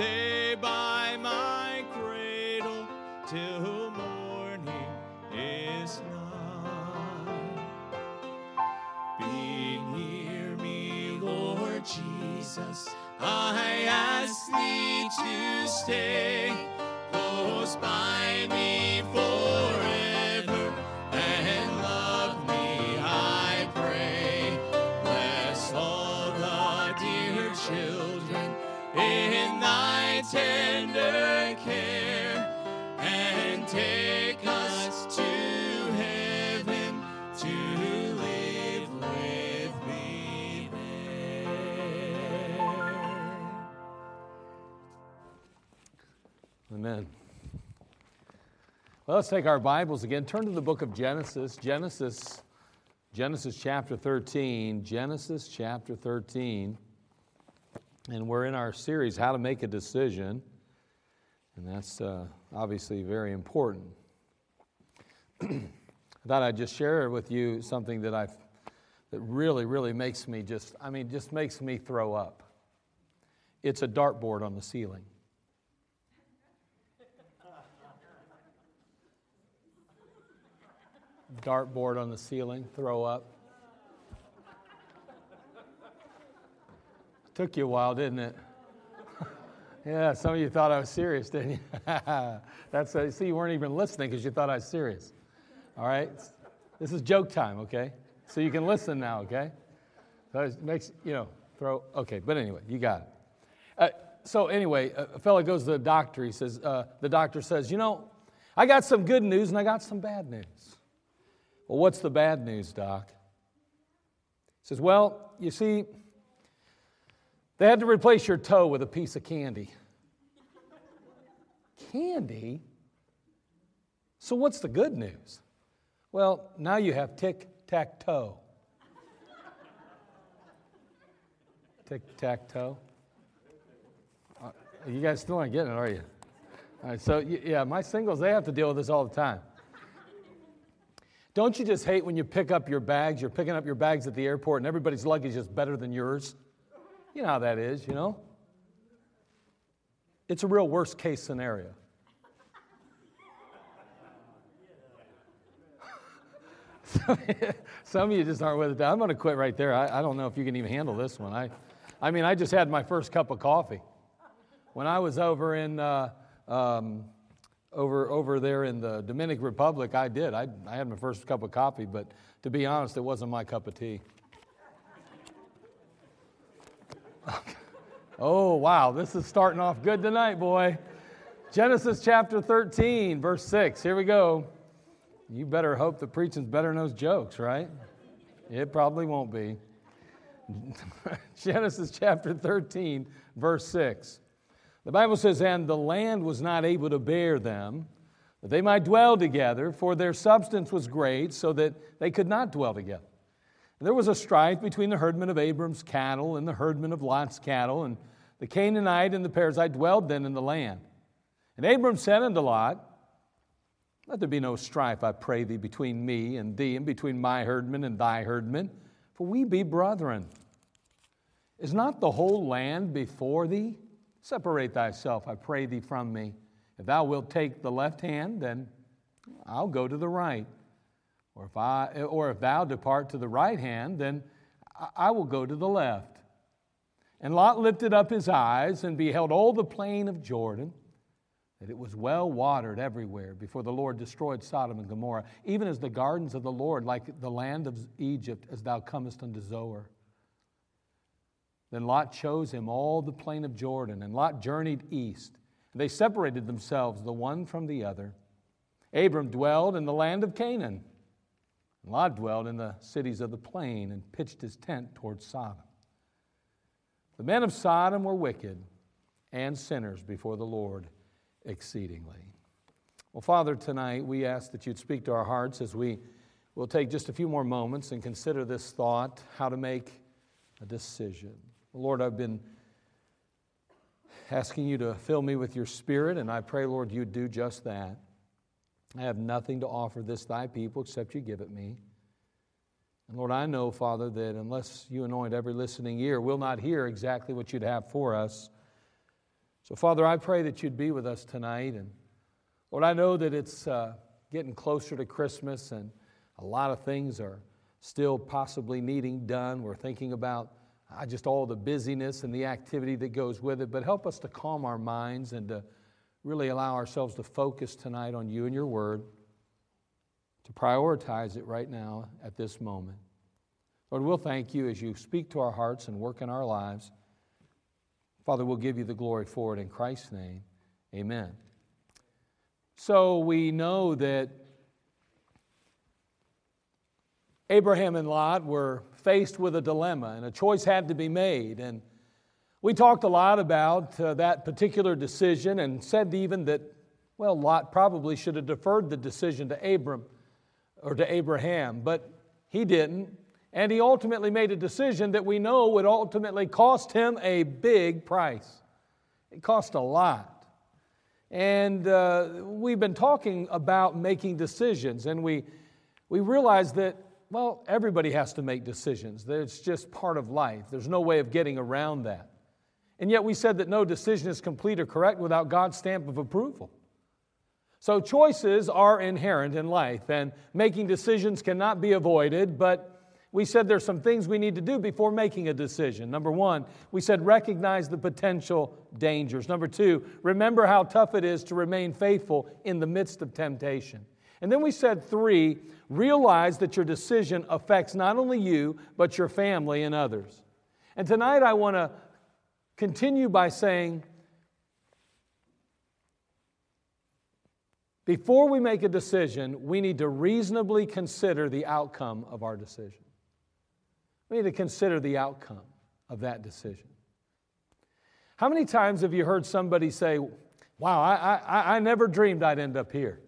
stay Well, let's take our Bibles again. Turn to the book of Genesis. Genesis, Genesis chapter 13. Genesis chapter 13. And we're in our series, How to Make a Decision. And that's uh, obviously very important. I thought I'd just share with you something that I've that really, really makes me just, I mean, just makes me throw up. It's a dartboard on the ceiling. Dartboard on the ceiling, throw up. Took you a while, didn't it? yeah, some of you thought I was serious, didn't you? That's uh, see, you weren't even listening because you thought I was serious. All right, this is joke time, okay? So you can listen now, okay? So it makes you know throw. Okay, but anyway, you got it. Uh, so anyway, a fellow goes to the doctor. He says, uh, the doctor says, you know, I got some good news and I got some bad news. Well, what's the bad news, doc? He says, well, you see, they had to replace your toe with a piece of candy. candy? So what's the good news? Well, now you have tic tac toe. tic tac toe. Uh, you guys still aren't getting it, are you? All right, so yeah, my singles, they have to deal with this all the time. Don't you just hate when you pick up your bags? You're picking up your bags at the airport and everybody's luggage is better than yours? You know how that is, you know? It's a real worst case scenario. Some of you just aren't with it. I'm going to quit right there. I, I, don't know if you can even handle this one. I, I mean, I just had my first cup of coffee. When I was over in, uh, um, over, over there in the Dominican Republic, I did. I, I had my first cup of coffee, but to be honest, it wasn't my cup of tea. oh, wow, this is starting off good tonight, boy. Genesis chapter 13, verse 6. Here we go. You better hope the preaching's better than those jokes, right? It probably won't be. Genesis chapter 13, verse 6. The Bible says, And the land was not able to bear them, that they might dwell together, for their substance was great, so that they could not dwell together. And there was a strife between the herdmen of Abram's cattle and the herdmen of Lot's cattle, and the Canaanite and the Perizzite dwelled then in the land. And Abram said unto Lot, Let there be no strife, I pray thee, between me and thee, and between my herdmen and thy herdmen, for we be brethren. Is not the whole land before thee? Separate thyself, I pray thee, from me. If thou wilt take the left hand, then I'll go to the right. Or if, I, or if thou depart to the right hand, then I will go to the left. And Lot lifted up his eyes and beheld all the plain of Jordan, that it was well watered everywhere before the Lord destroyed Sodom and Gomorrah, even as the gardens of the Lord, like the land of Egypt, as thou comest unto Zoar. Then Lot chose him all the plain of Jordan, and Lot journeyed east. They separated themselves the one from the other. Abram dwelled in the land of Canaan. And Lot dwelled in the cities of the plain and pitched his tent toward Sodom. The men of Sodom were wicked and sinners before the Lord exceedingly. Well, Father, tonight we ask that you'd speak to our hearts as we will take just a few more moments and consider this thought how to make a decision. Lord, I've been asking you to fill me with your spirit, and I pray, Lord, you'd do just that. I have nothing to offer this thy people except you give it me. And Lord, I know, Father, that unless you anoint every listening ear, we'll not hear exactly what you'd have for us. So, Father, I pray that you'd be with us tonight. And Lord, I know that it's uh, getting closer to Christmas and a lot of things are still possibly needing done. We're thinking about uh, just all the busyness and the activity that goes with it, but help us to calm our minds and to really allow ourselves to focus tonight on you and your word, to prioritize it right now at this moment. Lord, we'll thank you as you speak to our hearts and work in our lives. Father, we'll give you the glory for it in Christ's name. Amen. So we know that Abraham and Lot were faced with a dilemma, and a choice had to be made. And we talked a lot about uh, that particular decision and said even that, well, Lot probably should have deferred the decision to Abram or to Abraham, but he didn't. And he ultimately made a decision that we know would ultimately cost him a big price. It cost a lot. And uh, we've been talking about making decisions, and we, we realize that well, everybody has to make decisions. It's just part of life. There's no way of getting around that. And yet we said that no decision is complete or correct without God's stamp of approval. So choices are inherent in life, and making decisions cannot be avoided, but we said there's some things we need to do before making a decision. Number one, we said recognize the potential dangers. Number two, remember how tough it is to remain faithful in the midst of temptation. And then we said three, realize that your decision affects not only you, but your family and others. And tonight I want to continue by saying, before we make a decision, we need to reasonably consider the outcome of our decision. We need to consider the outcome of that decision. How many times have you heard somebody say, Wow, I, I, I never dreamed I'd end up here?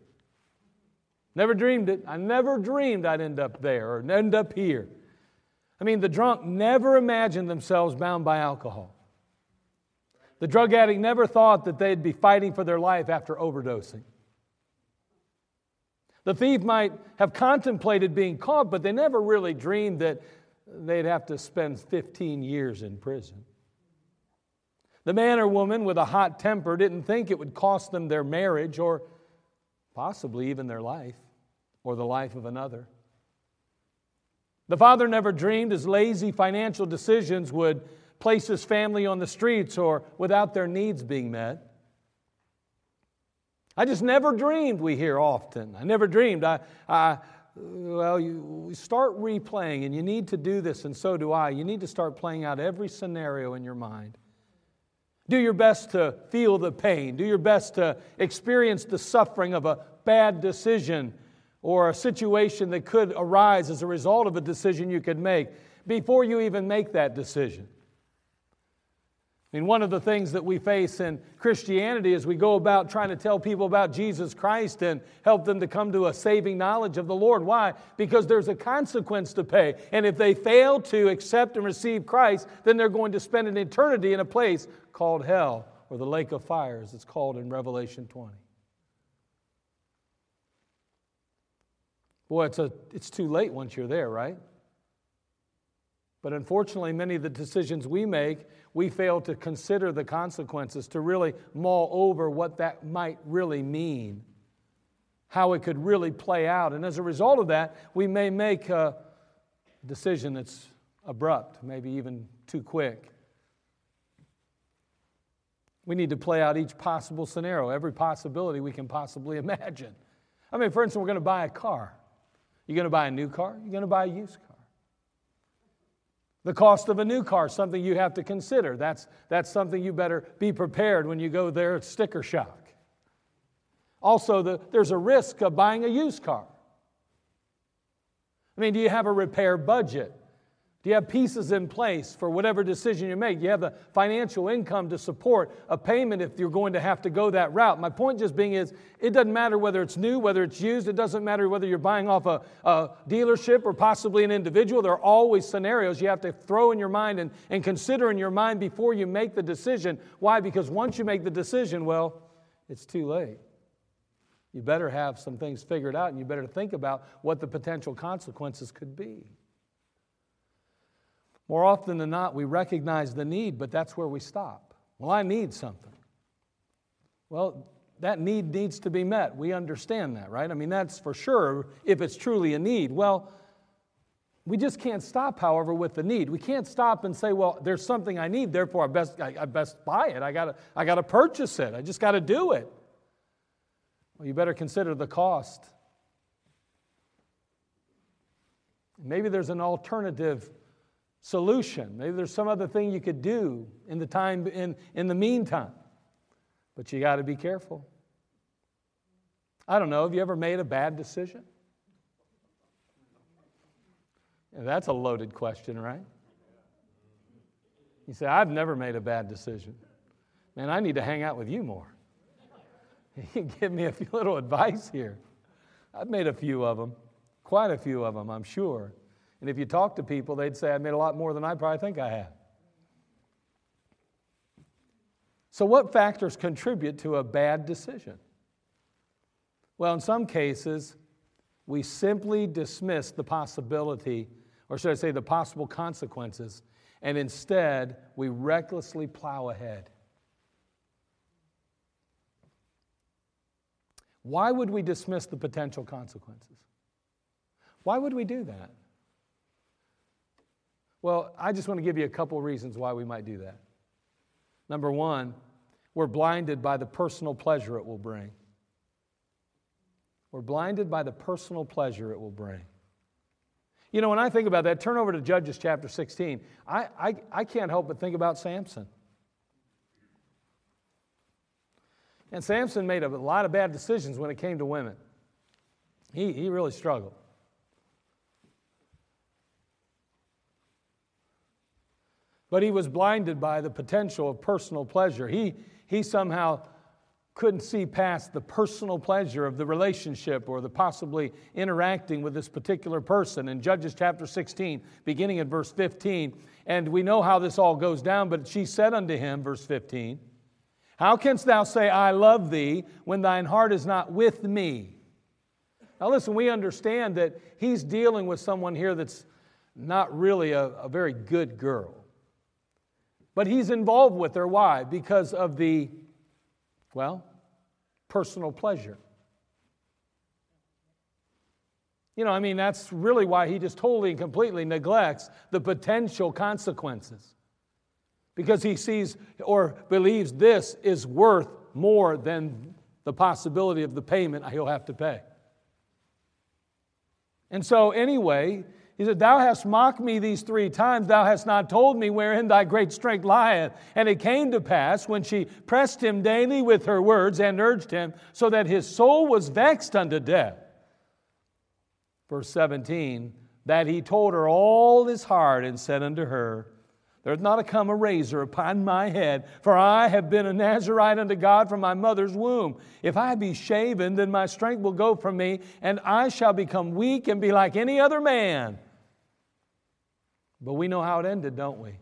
Never dreamed it. I never dreamed I'd end up there or end up here. I mean, the drunk never imagined themselves bound by alcohol. The drug addict never thought that they'd be fighting for their life after overdosing. The thief might have contemplated being caught, but they never really dreamed that they'd have to spend 15 years in prison. The man or woman with a hot temper didn't think it would cost them their marriage or possibly even their life or the life of another. The father never dreamed his lazy financial decisions would place his family on the streets or without their needs being met. I just never dreamed, we hear often. I never dreamed. I, I well, you start replaying, and you need to do this, and so do I. You need to start playing out every scenario in your mind. Do your best to feel the pain. Do your best to experience the suffering of a bad decision or a situation that could arise as a result of a decision you could make before you even make that decision. I mean, one of the things that we face in Christianity is we go about trying to tell people about Jesus Christ and help them to come to a saving knowledge of the Lord. Why? Because there's a consequence to pay. And if they fail to accept and receive Christ, then they're going to spend an eternity in a place called hell or the lake of fire, as it's called in Revelation 20. Boy, it's, a, it's too late once you're there, right? But unfortunately, many of the decisions we make, we fail to consider the consequences, to really mull over what that might really mean, how it could really play out. And as a result of that, we may make a decision that's abrupt, maybe even too quick. We need to play out each possible scenario, every possibility we can possibly imagine. I mean, for instance, we're going to buy a car. You're going to buy a new car, you're going to buy a used car. The cost of a new car, something you have to consider. That's, that's something you better be prepared when you go there at sticker shock. Also, the, there's a risk of buying a used car. I mean, do you have a repair budget? Do you have pieces in place for whatever decision you make? Do you have the financial income to support a payment if you're going to have to go that route? My point just being is it doesn't matter whether it's new, whether it's used, it doesn't matter whether you're buying off a, a dealership or possibly an individual. There are always scenarios you have to throw in your mind and, and consider in your mind before you make the decision. Why? Because once you make the decision, well, it's too late. You better have some things figured out and you better think about what the potential consequences could be. More often than not, we recognize the need, but that's where we stop. Well, I need something. Well, that need needs to be met. We understand that, right? I mean, that's for sure if it's truly a need. Well, we just can't stop, however, with the need. We can't stop and say, well, there's something I need, therefore I best, I, I best buy it. I gotta, I gotta purchase it. I just gotta do it. Well, you better consider the cost. Maybe there's an alternative solution. Maybe there's some other thing you could do in the time in, in the meantime. But you got to be careful. I don't know, have you ever made a bad decision? that's a loaded question, right? You say, I've never made a bad decision. Man, I need to hang out with you more. Give me a few little advice here. I've made a few of them, quite a few of them, I'm sure. And if you talk to people, they'd say, I made a lot more than I probably think I have. So, what factors contribute to a bad decision? Well, in some cases, we simply dismiss the possibility, or should I say, the possible consequences, and instead we recklessly plow ahead. Why would we dismiss the potential consequences? Why would we do that? Well, I just want to give you a couple reasons why we might do that. Number one, we're blinded by the personal pleasure it will bring. We're blinded by the personal pleasure it will bring. You know, when I think about that, turn over to Judges chapter 16. I, I, I can't help but think about Samson. And Samson made a lot of bad decisions when it came to women. He, he really struggled. But he was blinded by the potential of personal pleasure. He, he somehow couldn't see past the personal pleasure of the relationship or the possibly interacting with this particular person. In Judges chapter 16, beginning at verse 15, and we know how this all goes down, but she said unto him, verse 15, How canst thou say, I love thee, when thine heart is not with me? Now, listen, we understand that he's dealing with someone here that's not really a, a very good girl. But he's involved with her. Why? Because of the, well, personal pleasure. You know, I mean, that's really why he just totally and completely neglects the potential consequences. Because he sees or believes this is worth more than the possibility of the payment he'll have to pay. And so, anyway, he said, Thou hast mocked me these three times. Thou hast not told me wherein thy great strength lieth. And it came to pass when she pressed him daily with her words and urged him, so that his soul was vexed unto death. Verse 17, that he told her all his heart and said unto her, there hath not come a razor upon my head, for I have been a Nazarite unto God from my mother's womb. If I be shaven, then my strength will go from me, and I shall become weak and be like any other man. But we know how it ended, don't we?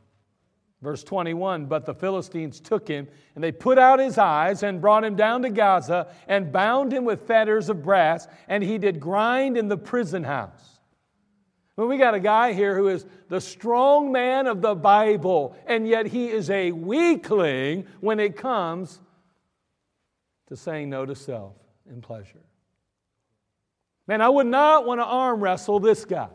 Verse 21 But the Philistines took him, and they put out his eyes, and brought him down to Gaza, and bound him with fetters of brass, and he did grind in the prison house. Well, we got a guy here who is the strong man of the Bible, and yet he is a weakling when it comes to saying no to self and pleasure. Man, I would not want to arm wrestle this guy.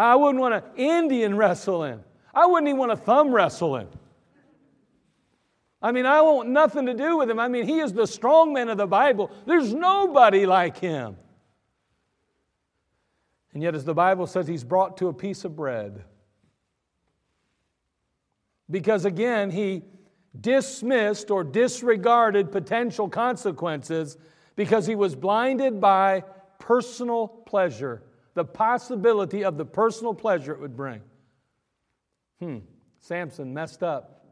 I wouldn't want to Indian wrestle him. I wouldn't even want to thumb wrestle him. I mean, I want nothing to do with him. I mean, he is the strong man of the Bible. There's nobody like him. And yet, as the Bible says, he's brought to a piece of bread. because again, he dismissed or disregarded potential consequences because he was blinded by personal pleasure, the possibility of the personal pleasure it would bring. Hmm, Samson messed up.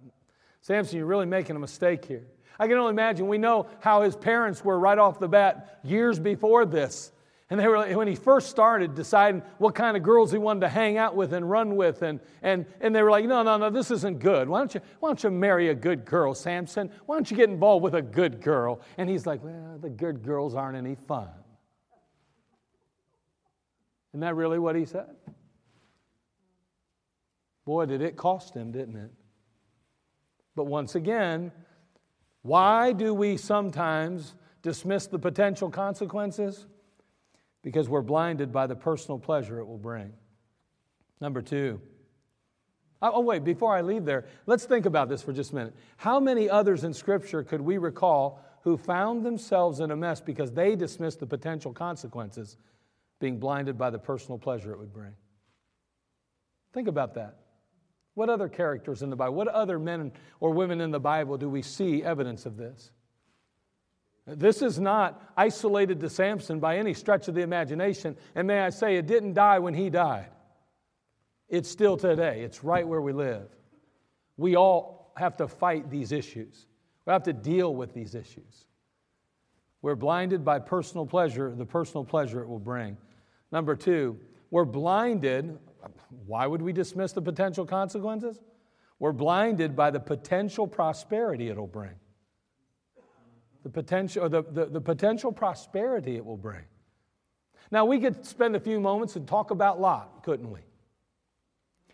Samson, you're really making a mistake here. I can only imagine, we know how his parents were right off the bat years before this. And they were, like, when he first started deciding what kind of girls he wanted to hang out with and run with, and, and, and they were like, no, no, no, this isn't good. Why don't, you, why don't you marry a good girl, Samson? Why don't you get involved with a good girl? And he's like, well, the good girls aren't any fun. Isn't that really what he said? Boy, did it cost him, didn't it? But once again, why do we sometimes dismiss the potential consequences? Because we're blinded by the personal pleasure it will bring. Number two, oh, oh, wait, before I leave there, let's think about this for just a minute. How many others in Scripture could we recall who found themselves in a mess because they dismissed the potential consequences, being blinded by the personal pleasure it would bring? Think about that. What other characters in the Bible, what other men or women in the Bible do we see evidence of this? This is not isolated to Samson by any stretch of the imagination. And may I say, it didn't die when he died. It's still today, it's right where we live. We all have to fight these issues, we have to deal with these issues. We're blinded by personal pleasure, the personal pleasure it will bring. Number two, we're blinded why would we dismiss the potential consequences? We're blinded by the potential prosperity it'll bring. The potential, or the, the, the potential prosperity it will bring. Now, we could spend a few moments and talk about Lot, couldn't we?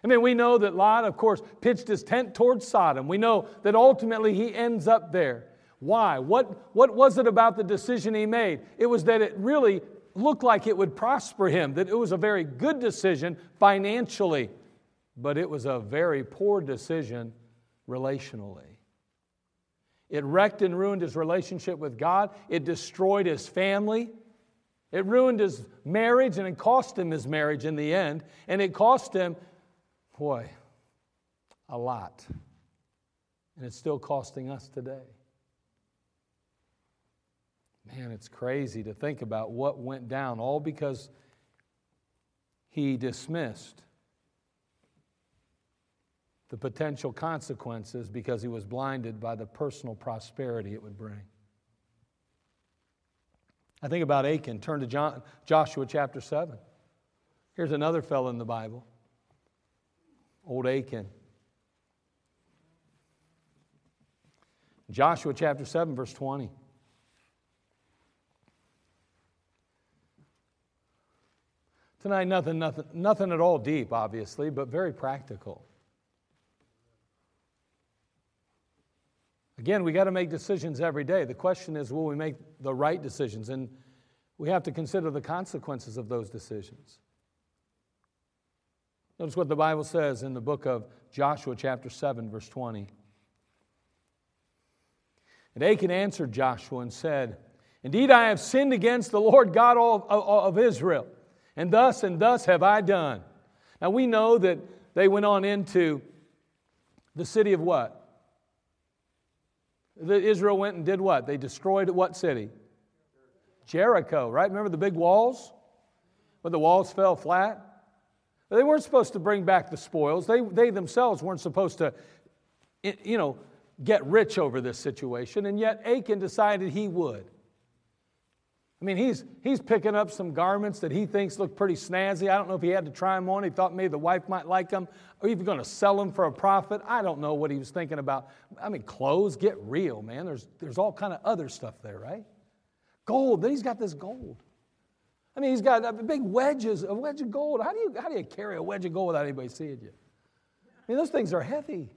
I mean, we know that Lot, of course, pitched his tent towards Sodom. We know that ultimately he ends up there. Why? What, what was it about the decision he made? It was that it really looked like it would prosper him, that it was a very good decision financially, but it was a very poor decision relationally. It wrecked and ruined his relationship with God, it destroyed his family. It ruined his marriage and it cost him his marriage in the end. And it cost him, boy, a lot. And it's still costing us today. Man, it's crazy to think about what went down, all because he dismissed the potential consequences because he was blinded by the personal prosperity it would bring. I think about Achan. Turn to John, Joshua chapter 7. Here's another fellow in the Bible, old Achan. Joshua chapter 7, verse 20. Tonight, nothing, nothing, nothing at all deep, obviously, but very practical. Again, we got to make decisions every day. The question is, will we make the right decisions? And we have to consider the consequences of those decisions. Notice what the Bible says in the book of Joshua, chapter 7, verse 20. And Achan answered Joshua and said, Indeed, I have sinned against the Lord God of Israel and thus and thus have I done. Now we know that they went on into the city of what? The Israel went and did what? They destroyed what city? Jericho, right? Remember the big walls? When the walls fell flat? They weren't supposed to bring back the spoils. They, they themselves weren't supposed to, you know, get rich over this situation, and yet Achan decided he would. I mean, he's, he's picking up some garments that he thinks look pretty snazzy. I don't know if he had to try them on. He thought maybe the wife might like them, or even going to sell them for a profit. I don't know what he was thinking about. I mean, clothes, get real, man. There's, there's all kind of other stuff there, right? Gold. Then he's got this gold. I mean, he's got big wedges, a wedge of gold. How do you, how do you carry a wedge of gold without anybody seeing you? I mean, those things are heavy.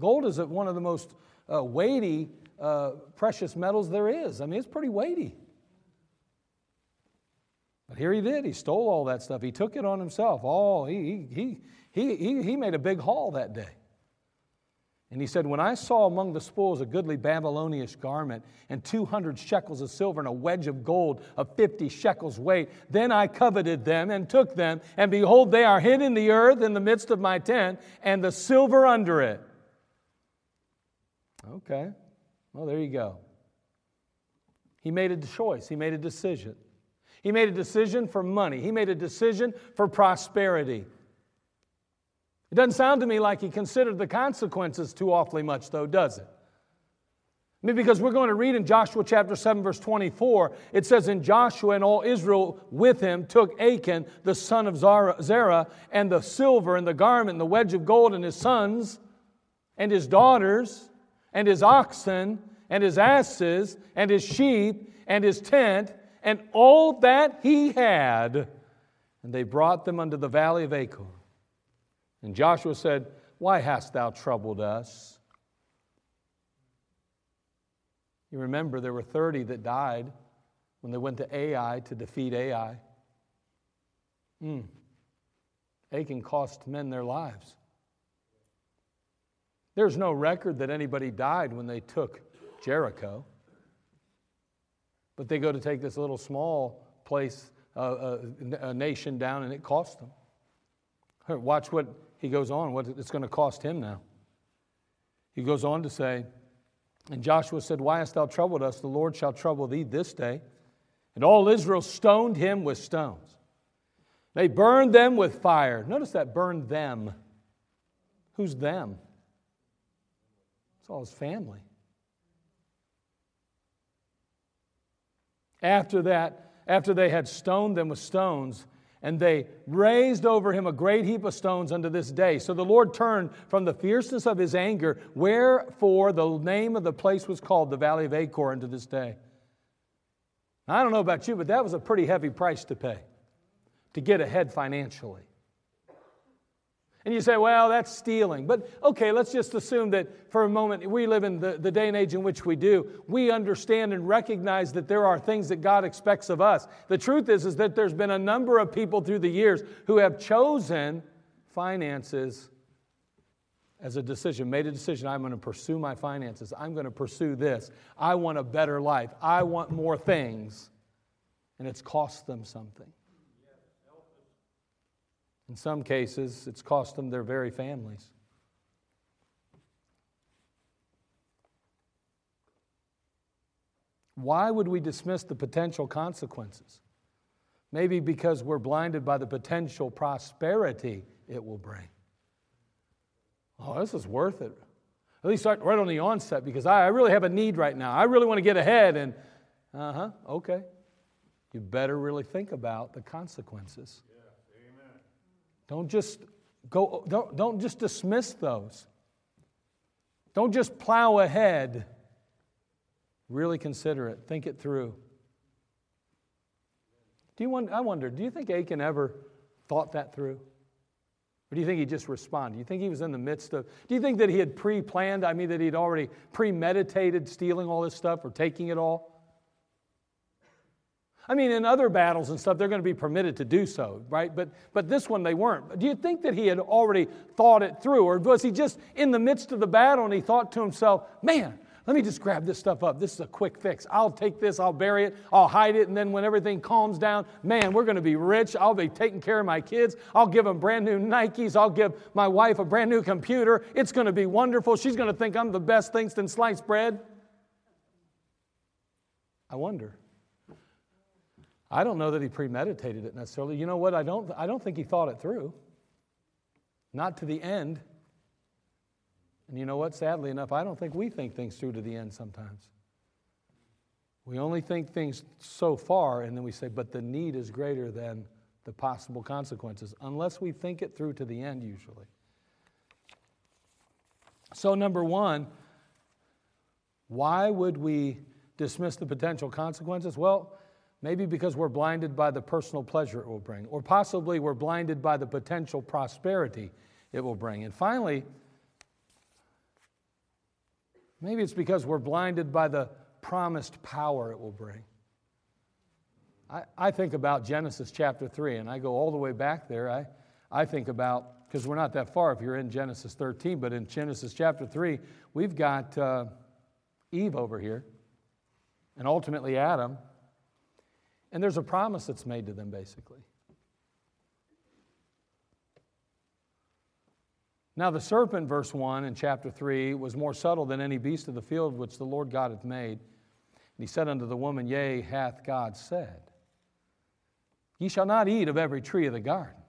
Gold is one of the most uh, weighty uh, precious metals there is. I mean, it's pretty weighty. But here he did. He stole all that stuff. He took it on himself. Oh, he, he, he, he, he made a big haul that day. And he said, When I saw among the spoils a goodly Babylonish garment and 200 shekels of silver and a wedge of gold of 50 shekels weight, then I coveted them and took them. And behold, they are hid in the earth in the midst of my tent, and the silver under it. Okay. Well, there you go. He made a choice, he made a decision. He made a decision for money, he made a decision for prosperity. It doesn't sound to me like he considered the consequences too awfully much, though, does it? I mean, because we're going to read in Joshua chapter 7, verse 24, it says, And Joshua and all Israel with him took Achan, the son of Zerah, and the silver and the garment and the wedge of gold and his sons and his daughters and his oxen and his asses and his sheep and his tent and all that he had. And they brought them unto the valley of Achor. And Joshua said, Why hast thou troubled us? You remember there were 30 that died when they went to Ai to defeat Ai. Hmm. Achan cost men their lives. There's no record that anybody died when they took Jericho. But they go to take this little small place, uh, uh, a nation down, and it costs them. Watch what he goes on, what it's going to cost him now. He goes on to say, And Joshua said, Why hast thou troubled us? The Lord shall trouble thee this day. And all Israel stoned him with stones. They burned them with fire. Notice that burned them. Who's them? It's all his family. After that, after they had stoned them with stones, and they raised over him a great heap of stones unto this day. So the Lord turned from the fierceness of his anger, wherefore the name of the place was called the Valley of Achor unto this day. I don't know about you, but that was a pretty heavy price to pay to get ahead financially. And you say, well, that's stealing. But okay, let's just assume that for a moment we live in the, the day and age in which we do. We understand and recognize that there are things that God expects of us. The truth is, is that there's been a number of people through the years who have chosen finances as a decision, made a decision I'm going to pursue my finances. I'm going to pursue this. I want a better life. I want more things. And it's cost them something. In some cases, it's cost them their very families. Why would we dismiss the potential consequences? Maybe because we're blinded by the potential prosperity it will bring. Oh, this is worth it. At least right on the onset because I, I really have a need right now. I really want to get ahead. And, uh huh, okay. You better really think about the consequences. Don't just go, don't, don't just dismiss those. Don't just plow ahead. Really consider it, think it through. Do you wonder, I wonder, do you think Achan ever thought that through? Or do you think he just responded? Do you think he was in the midst of, do you think that he had pre planned, I mean, that he'd already premeditated stealing all this stuff or taking it all? I mean, in other battles and stuff, they're going to be permitted to do so, right? But, but this one, they weren't. Do you think that he had already thought it through? Or was he just in the midst of the battle and he thought to himself, man, let me just grab this stuff up. This is a quick fix. I'll take this, I'll bury it, I'll hide it, and then when everything calms down, man, we're going to be rich. I'll be taking care of my kids. I'll give them brand new Nikes. I'll give my wife a brand new computer. It's going to be wonderful. She's going to think I'm the best thing since sliced bread. I wonder. I don't know that he premeditated it necessarily. You know what? I don't, I don't think he thought it through. Not to the end. And you know what? Sadly enough, I don't think we think things through to the end sometimes. We only think things so far, and then we say, but the need is greater than the possible consequences, unless we think it through to the end, usually. So, number one, why would we dismiss the potential consequences? Well, Maybe because we're blinded by the personal pleasure it will bring, or possibly we're blinded by the potential prosperity it will bring. And finally, maybe it's because we're blinded by the promised power it will bring. I, I think about Genesis chapter 3, and I go all the way back there. I, I think about, because we're not that far if you're in Genesis 13, but in Genesis chapter 3, we've got uh, Eve over here, and ultimately Adam. And there's a promise that's made to them, basically. Now, the serpent, verse 1 in chapter 3, was more subtle than any beast of the field which the Lord God hath made. And he said unto the woman, Yea, hath God said, Ye shall not eat of every tree of the garden.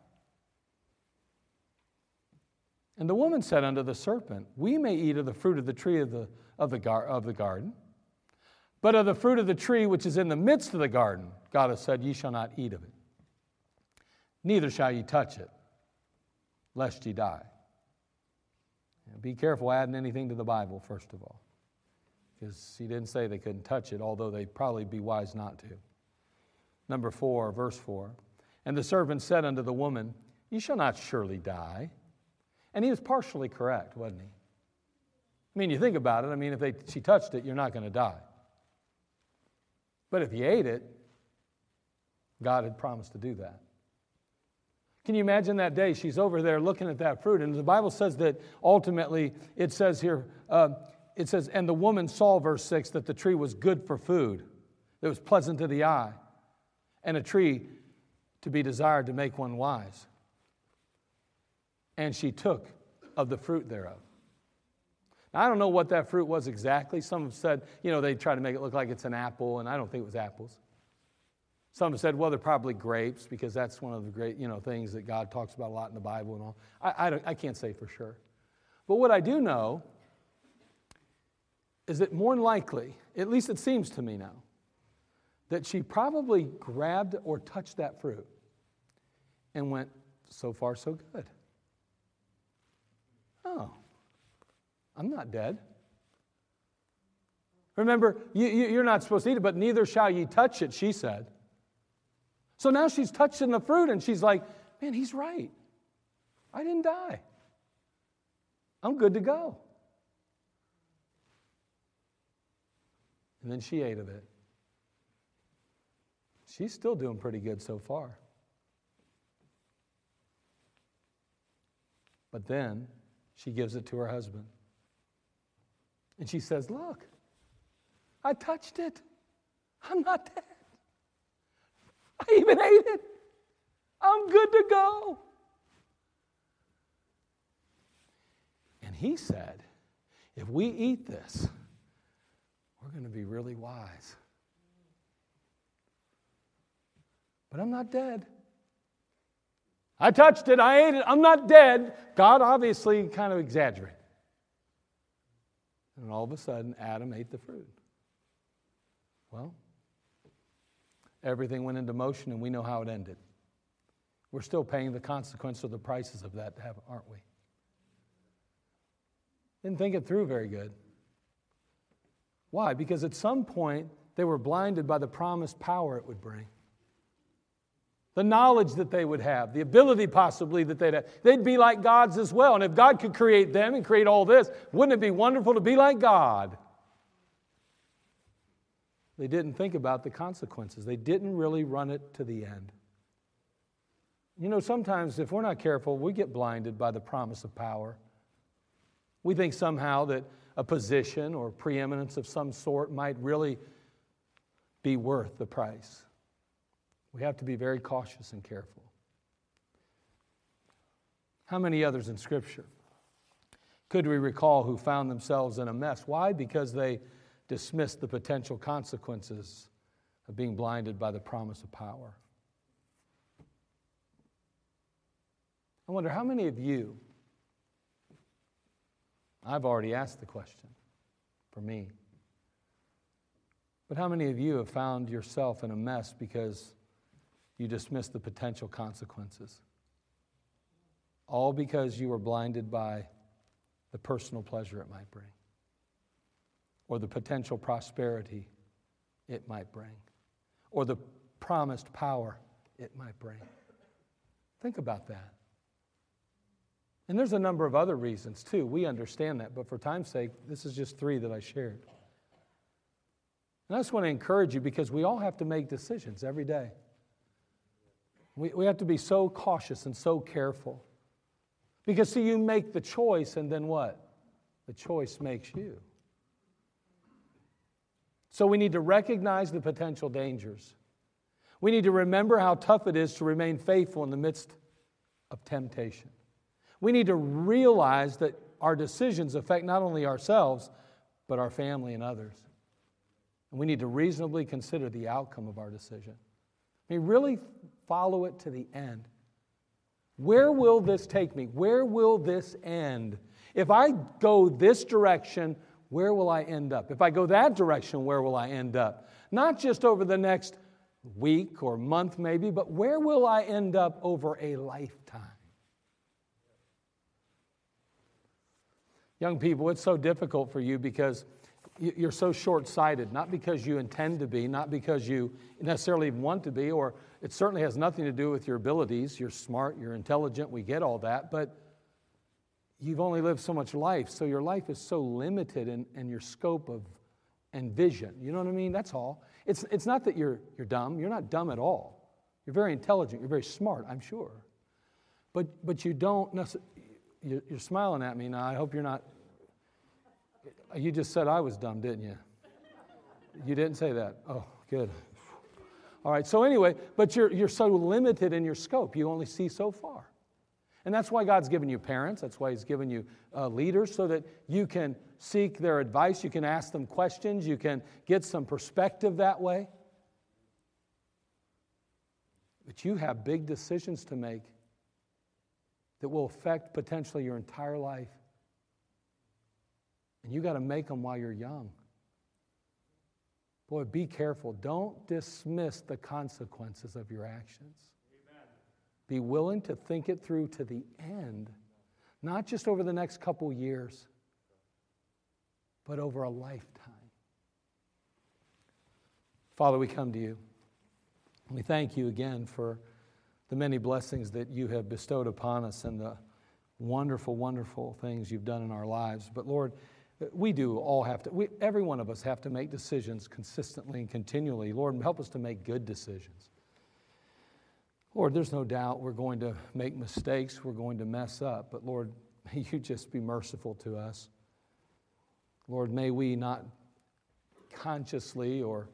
And the woman said unto the serpent, We may eat of the fruit of the tree of the, of the, gar- of the garden, but of the fruit of the tree which is in the midst of the garden, God has said, Ye shall not eat of it. Neither shall ye touch it, lest ye die. Be careful adding anything to the Bible, first of all, because he didn't say they couldn't touch it, although they'd probably be wise not to. Number four, verse four. And the servant said unto the woman, Ye shall not surely die. And he was partially correct, wasn't he? I mean, you think about it. I mean, if they, she touched it, you're not going to die. But if you ate it, God had promised to do that. Can you imagine that day? She's over there looking at that fruit. And the Bible says that ultimately, it says here, uh, it says, and the woman saw, verse 6, that the tree was good for food, that was pleasant to the eye, and a tree to be desired to make one wise. And she took of the fruit thereof. I don't know what that fruit was exactly. Some have said, you know, they try to make it look like it's an apple, and I don't think it was apples. Some have said, well, they're probably grapes because that's one of the great, you know, things that God talks about a lot in the Bible and all. I, I, I can't say for sure. But what I do know is that more than likely, at least it seems to me now, that she probably grabbed or touched that fruit and went, so far, so good. Oh, I'm not dead. Remember, you, you, are not supposed to eat it, but neither shall ye touch it, she said. So now she's touching the fruit and she's like, man, he's right. I didn't die. I'm good to go. And then she ate of it. She's still doing pretty good so far. But then she gives it to her husband. And she says, Look, I touched it. I'm not dead. I even ate it. I'm good to go. And he said, if we eat this, we're going to be really wise. But I'm not dead. I touched it, I ate it, I'm not dead. God obviously kind of exaggerated. And all of a sudden, Adam ate the fruit. Well, everything went into motion and we know how it ended. We're still paying the consequence or the prices of that, aren't we? Didn't think it through very good. Why? Because at some point they were blinded by the promised power it would bring. The knowledge that they would have, the ability possibly that they'd have. They'd be like gods as well. And if God could create them and create all this, wouldn't it be wonderful to be like God? They didn't think about the consequences. They didn't really run it to the end. You know, sometimes if we're not careful, we get blinded by the promise of power. We think somehow that a position or preeminence of some sort might really be worth the price. We have to be very cautious and careful. How many others in Scripture could we recall who found themselves in a mess? Why? Because they dismissed the potential consequences of being blinded by the promise of power. I wonder how many of you, I've already asked the question for me, but how many of you have found yourself in a mess because you dismiss the potential consequences? All because you were blinded by the personal pleasure it might bring or the potential prosperity it might bring, or the promised power it might bring. Think about that. And there's a number of other reasons too. We understand that, but for time's sake, this is just three that I shared. And I just want to encourage you because we all have to make decisions every day. We, we have to be so cautious and so careful. Because, see, you make the choice, and then what? The choice makes you. So we need to recognize the potential dangers. We need to remember how tough it is to remain faithful in the midst of temptation. We need to realize that our decisions affect not only ourselves, but our family and others. And we need to reasonably consider the outcome of our decision. I mean, really follow it to the end. Where will this take me? Where will this end? If I go this direction, where will I end up? If I go that direction, where will I end up? Not just over the next week or month, maybe, but where will I end up over a lifetime? Young people, it's so difficult for you because you're so short sighted, not because you intend to be, not because you necessarily want to be, or it certainly has nothing to do with your abilities. You're smart, you're intelligent, we get all that, but you've only lived so much life, so your life is so limited in, in your scope of and vision. You know what I mean? That's all. It's, it's not that you're, you're dumb, you're not dumb at all. You're very intelligent, you're very smart, I'm sure. But, but you don't you're smiling at me now. I hope you're not you just said I was dumb, didn't you? You didn't say that. Oh, good. All right, so anyway, but you're, you're so limited in your scope. You only see so far. And that's why God's given you parents. That's why He's given you uh, leaders so that you can seek their advice. You can ask them questions. You can get some perspective that way. But you have big decisions to make that will affect potentially your entire life. And you got to make them while you're young. Boy, be careful. Don't dismiss the consequences of your actions. Amen. Be willing to think it through to the end, not just over the next couple years, but over a lifetime. Father, we come to you. We thank you again for the many blessings that you have bestowed upon us and the wonderful, wonderful things you've done in our lives. But Lord, we do all have to, we, every one of us have to make decisions consistently and continually. Lord, help us to make good decisions. Lord, there's no doubt we're going to make mistakes, we're going to mess up, but Lord, may you just be merciful to us. Lord, may we not consciously or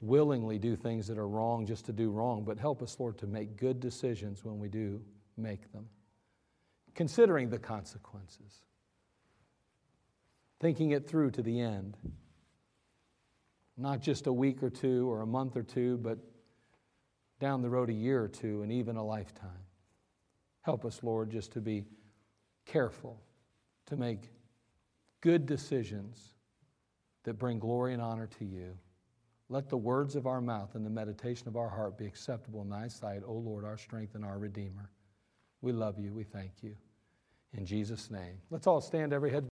willingly do things that are wrong just to do wrong, but help us, Lord, to make good decisions when we do make them, considering the consequences thinking it through to the end. Not just a week or two or a month or two, but down the road a year or two and even a lifetime. Help us, Lord, just to be careful to make good decisions that bring glory and honor to you. Let the words of our mouth and the meditation of our heart be acceptable in thy sight, O Lord, our strength and our Redeemer. We love you. We thank you. In Jesus' name. Let's all stand every head.